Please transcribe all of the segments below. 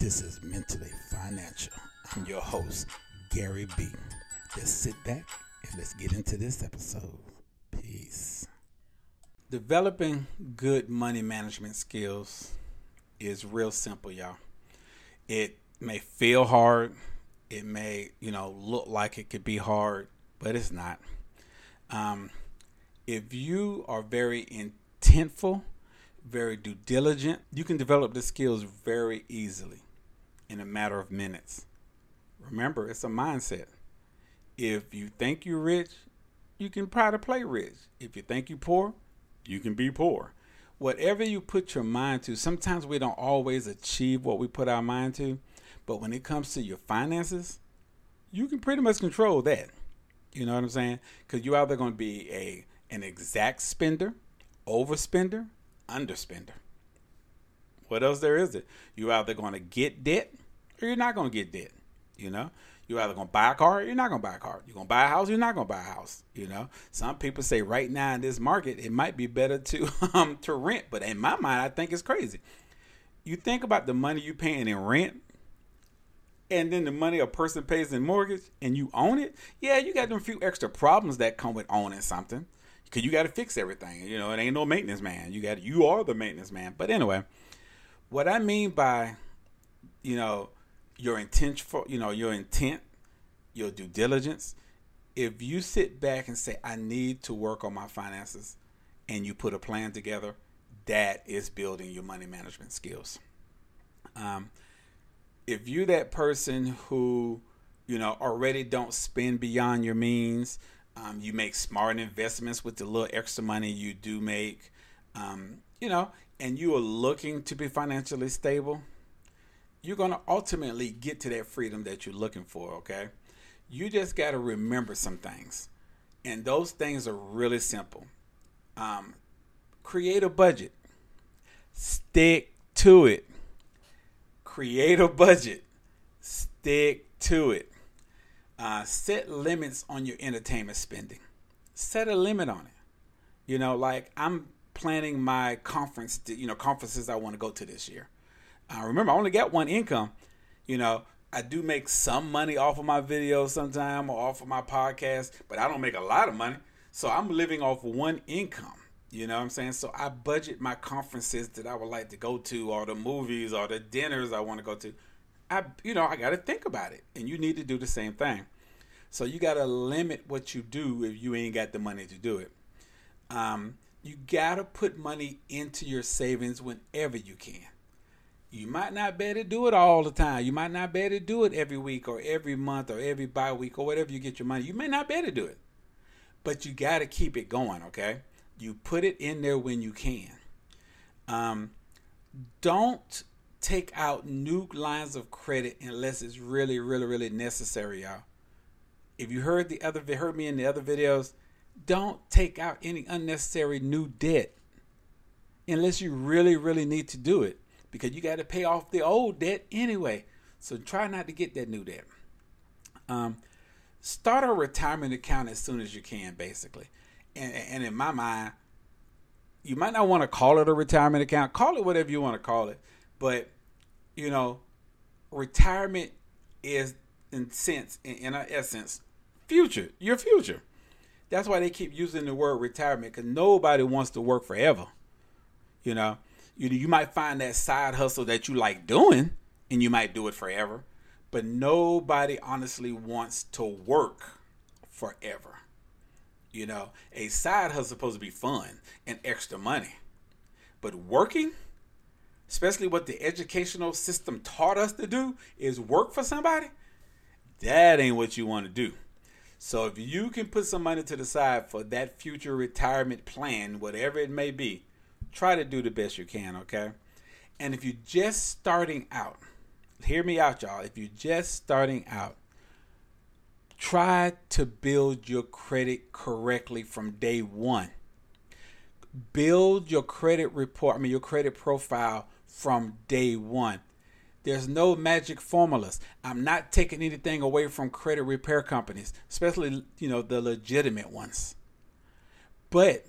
This is Mentally Financial. I'm your host, Gary B. Just sit back and let's get into this episode. Peace. Developing good money management skills is real simple, y'all. It may feel hard, it may, you know, look like it could be hard, but it's not. Um, if you are very intentful, very due diligent, you can develop the skills very easily in a matter of minutes. Remember, it's a mindset. If you think you're rich, you can try to play rich. If you think you're poor, you can be poor. Whatever you put your mind to, sometimes we don't always achieve what we put our mind to, but when it comes to your finances, you can pretty much control that. You know what I'm saying? Because you're either going to be a an exact spender, overspender, underspender. What else there is it? You're either going to get debt or you're not going to get debt. You know, you're either going to buy a car or you're not going to buy a car. You're going to buy a house, you're not going to buy a house. You know, some people say right now in this market, it might be better to um to rent, but in my mind, I think it's crazy. You think about the money you're paying in rent and then the money a person pays in mortgage and you own it, yeah, you got them few extra problems that come with owning something. Cause you got to fix everything. You know, it ain't no maintenance man. You got you are the maintenance man. But anyway, what I mean by, you know, your intent for you know your intent, your due diligence. If you sit back and say, I need to work on my finances, and you put a plan together, that is building your money management skills. Um, if you're that person who, you know, already don't spend beyond your means, um, you make smart investments with the little extra money you do make, um, you know, and you are looking to be financially stable, you're going to ultimately get to that freedom that you're looking for, okay? You just got to remember some things. And those things are really simple. Um, create a budget, stick to it. Create a budget, stick to it. Uh, set limits on your entertainment spending. Set a limit on it. You know, like I'm planning my conference, you know, conferences I want to go to this year. Uh, remember, I only got one income. You know, I do make some money off of my videos sometime or off of my podcast, but I don't make a lot of money. So I'm living off one income. You know what I'm saying? So I budget my conferences that I would like to go to, or the movies, or the dinners I want to go to. I, you know, I got to think about it, and you need to do the same thing. So you got to limit what you do if you ain't got the money to do it. Um, you got to put money into your savings whenever you can. You might not be able to do it all the time. You might not be able to do it every week or every month or every bi week or whatever you get your money. You may not be able to do it. But you got to keep it going, okay? You put it in there when you can. Um, don't take out new lines of credit unless it's really, really, really necessary, y'all. If you heard the other heard me in the other videos, don't take out any unnecessary new debt unless you really, really need to do it because you got to pay off the old debt anyway. So try not to get that new debt. Um, start a retirement account as soon as you can, basically. And, and in my mind, you might not want to call it a retirement account. Call it whatever you want to call it. But, you know, retirement is, in sense, in, in essence, future. Your future. That's why they keep using the word retirement because nobody wants to work forever. You know, you you might find that side hustle that you like doing, and you might do it forever. But nobody honestly wants to work forever. You know, a side hustle supposed to be fun and extra money. But working, especially what the educational system taught us to do, is work for somebody. That ain't what you want to do. So if you can put some money to the side for that future retirement plan, whatever it may be, try to do the best you can, okay? And if you're just starting out, hear me out, y'all. If you're just starting out, try to build your credit correctly from day one. Build your credit report, I mean, your credit profile from day one. There's no magic formulas. I'm not taking anything away from credit repair companies, especially, you know, the legitimate ones. But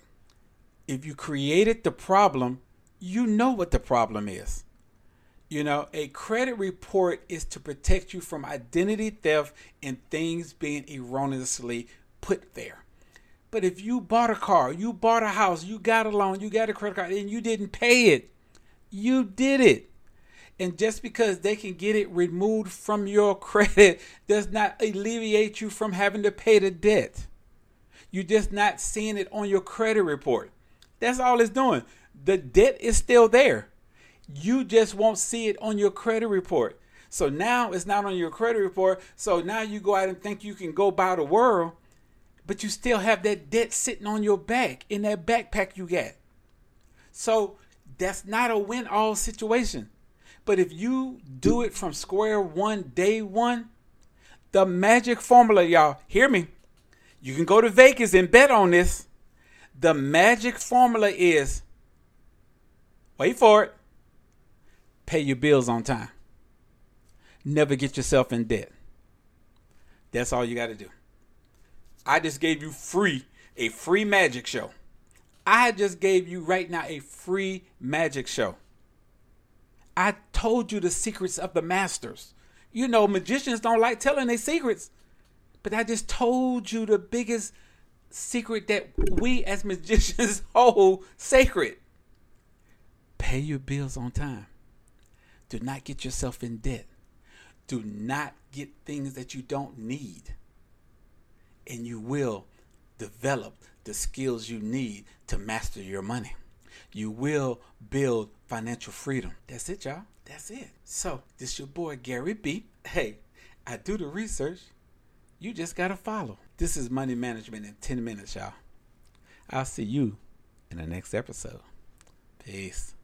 if you created the problem, you know what the problem is. You know, a credit report is to protect you from identity theft and things being erroneously put there. But if you bought a car, you bought a house, you got a loan, you got a credit card, and you didn't pay it, you did it. And just because they can get it removed from your credit does not alleviate you from having to pay the debt. You're just not seeing it on your credit report. That's all it's doing. The debt is still there. You just won't see it on your credit report. So now it's not on your credit report. So now you go out and think you can go buy the world, but you still have that debt sitting on your back in that backpack you got. So that's not a win all situation. But if you do it from square one, day one, the magic formula, y'all, hear me. You can go to Vegas and bet on this. The magic formula is wait for it, pay your bills on time. Never get yourself in debt. That's all you got to do. I just gave you free a free magic show. I just gave you right now a free magic show. I told you the secrets of the masters. You know, magicians don't like telling their secrets, but I just told you the biggest secret that we as magicians hold sacred. Pay your bills on time. Do not get yourself in debt. Do not get things that you don't need. And you will develop the skills you need to master your money. You will build financial freedom. That's it, y'all. That's it. So, this your boy Gary B. Hey, I do the research. You just gotta follow. This is money management in 10 minutes, y'all. I'll see you in the next episode. Peace.